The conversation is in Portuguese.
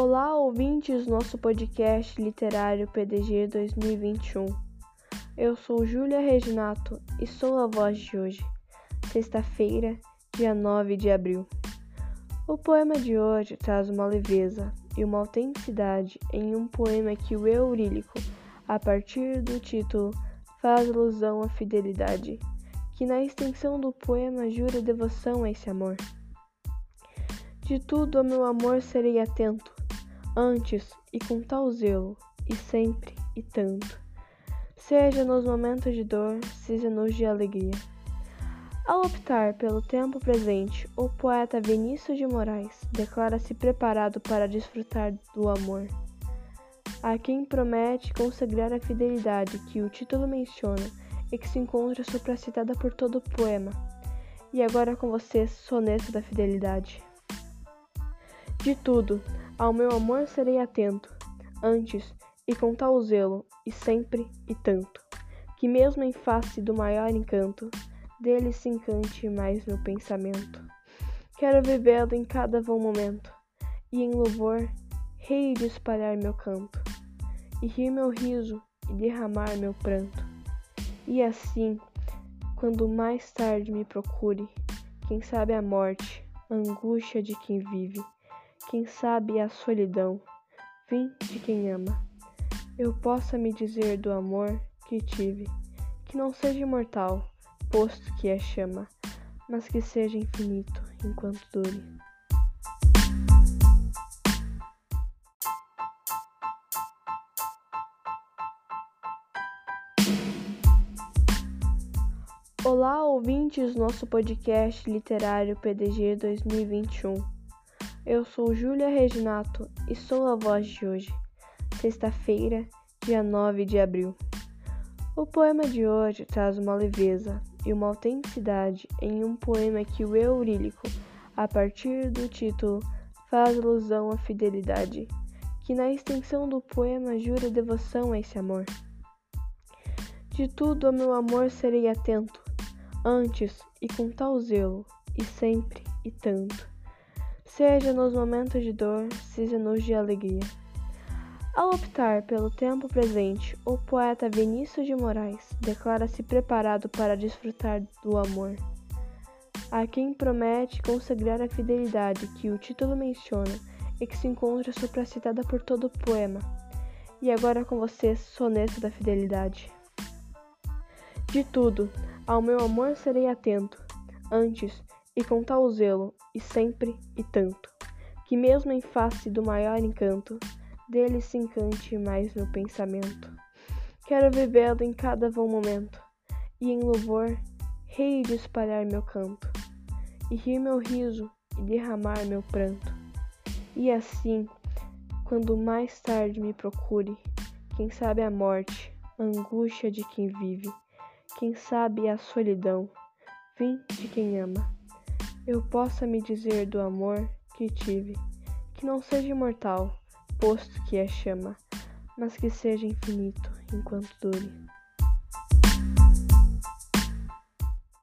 Olá, ouvintes do nosso podcast literário PDG 2021. Eu sou Júlia Reginato e sou a voz de hoje, sexta-feira, dia 9 de abril. O poema de hoje traz uma leveza e uma autenticidade em um poema que o Eurílico, a partir do título, faz alusão à fidelidade, que na extensão do poema jura devoção a esse amor. De tudo, meu amor, serei atento, antes e com tal zelo, e sempre e tanto. Seja nos momentos de dor, seja nos de alegria. Ao optar pelo tempo presente, o poeta Vinícius de Moraes declara-se preparado para desfrutar do amor. A quem promete consagrar a fidelidade que o título menciona e que se encontra supracitada por todo o poema. E agora com vocês, soneto da fidelidade. De tudo, ao meu amor serei atento, antes e com tal zelo, e sempre e tanto, que mesmo em face do maior encanto, dele se encante mais meu pensamento. Quero vivê-lo em cada bom momento, e em louvor rei de espalhar meu canto, e rir meu riso e derramar meu pranto. E assim, quando mais tarde me procure, quem sabe a morte, a angústia de quem vive, quem sabe a solidão, vim de quem ama. Eu possa me dizer do amor que tive, que não seja imortal, posto que é chama, mas que seja infinito enquanto dure. Olá, ouvintes do nosso podcast literário PDG 2021. Eu sou Júlia Reginato e sou a voz de hoje, sexta-feira, dia 9 de abril. O poema de hoje traz uma leveza e uma autenticidade em um poema que o Eurílico, a partir do título, faz alusão à fidelidade, que na extensão do poema jura devoção a esse amor. De tudo ao meu amor serei atento, antes e com tal zelo, e sempre e tanto seja nos momentos de dor, seja nos de alegria. Ao optar pelo tempo presente, o poeta Vinícius de Moraes declara-se preparado para desfrutar do amor. A quem promete consagrar a fidelidade que o título menciona e que se encontra supracitada por todo o poema. E agora com vocês, soneto da fidelidade. De tudo, ao meu amor serei atento, antes e com tal zelo, e sempre e tanto, que mesmo em face do maior encanto, dele se encante mais meu pensamento. Quero vivê-lo em cada bom momento, e em louvor rei de espalhar meu canto, e rir meu riso e derramar meu pranto. E assim, quando mais tarde me procure, quem sabe a morte, a angústia de quem vive, quem sabe a solidão, vim de quem ama eu possa me dizer do amor que tive, que não seja imortal, posto que é chama, mas que seja infinito enquanto dure.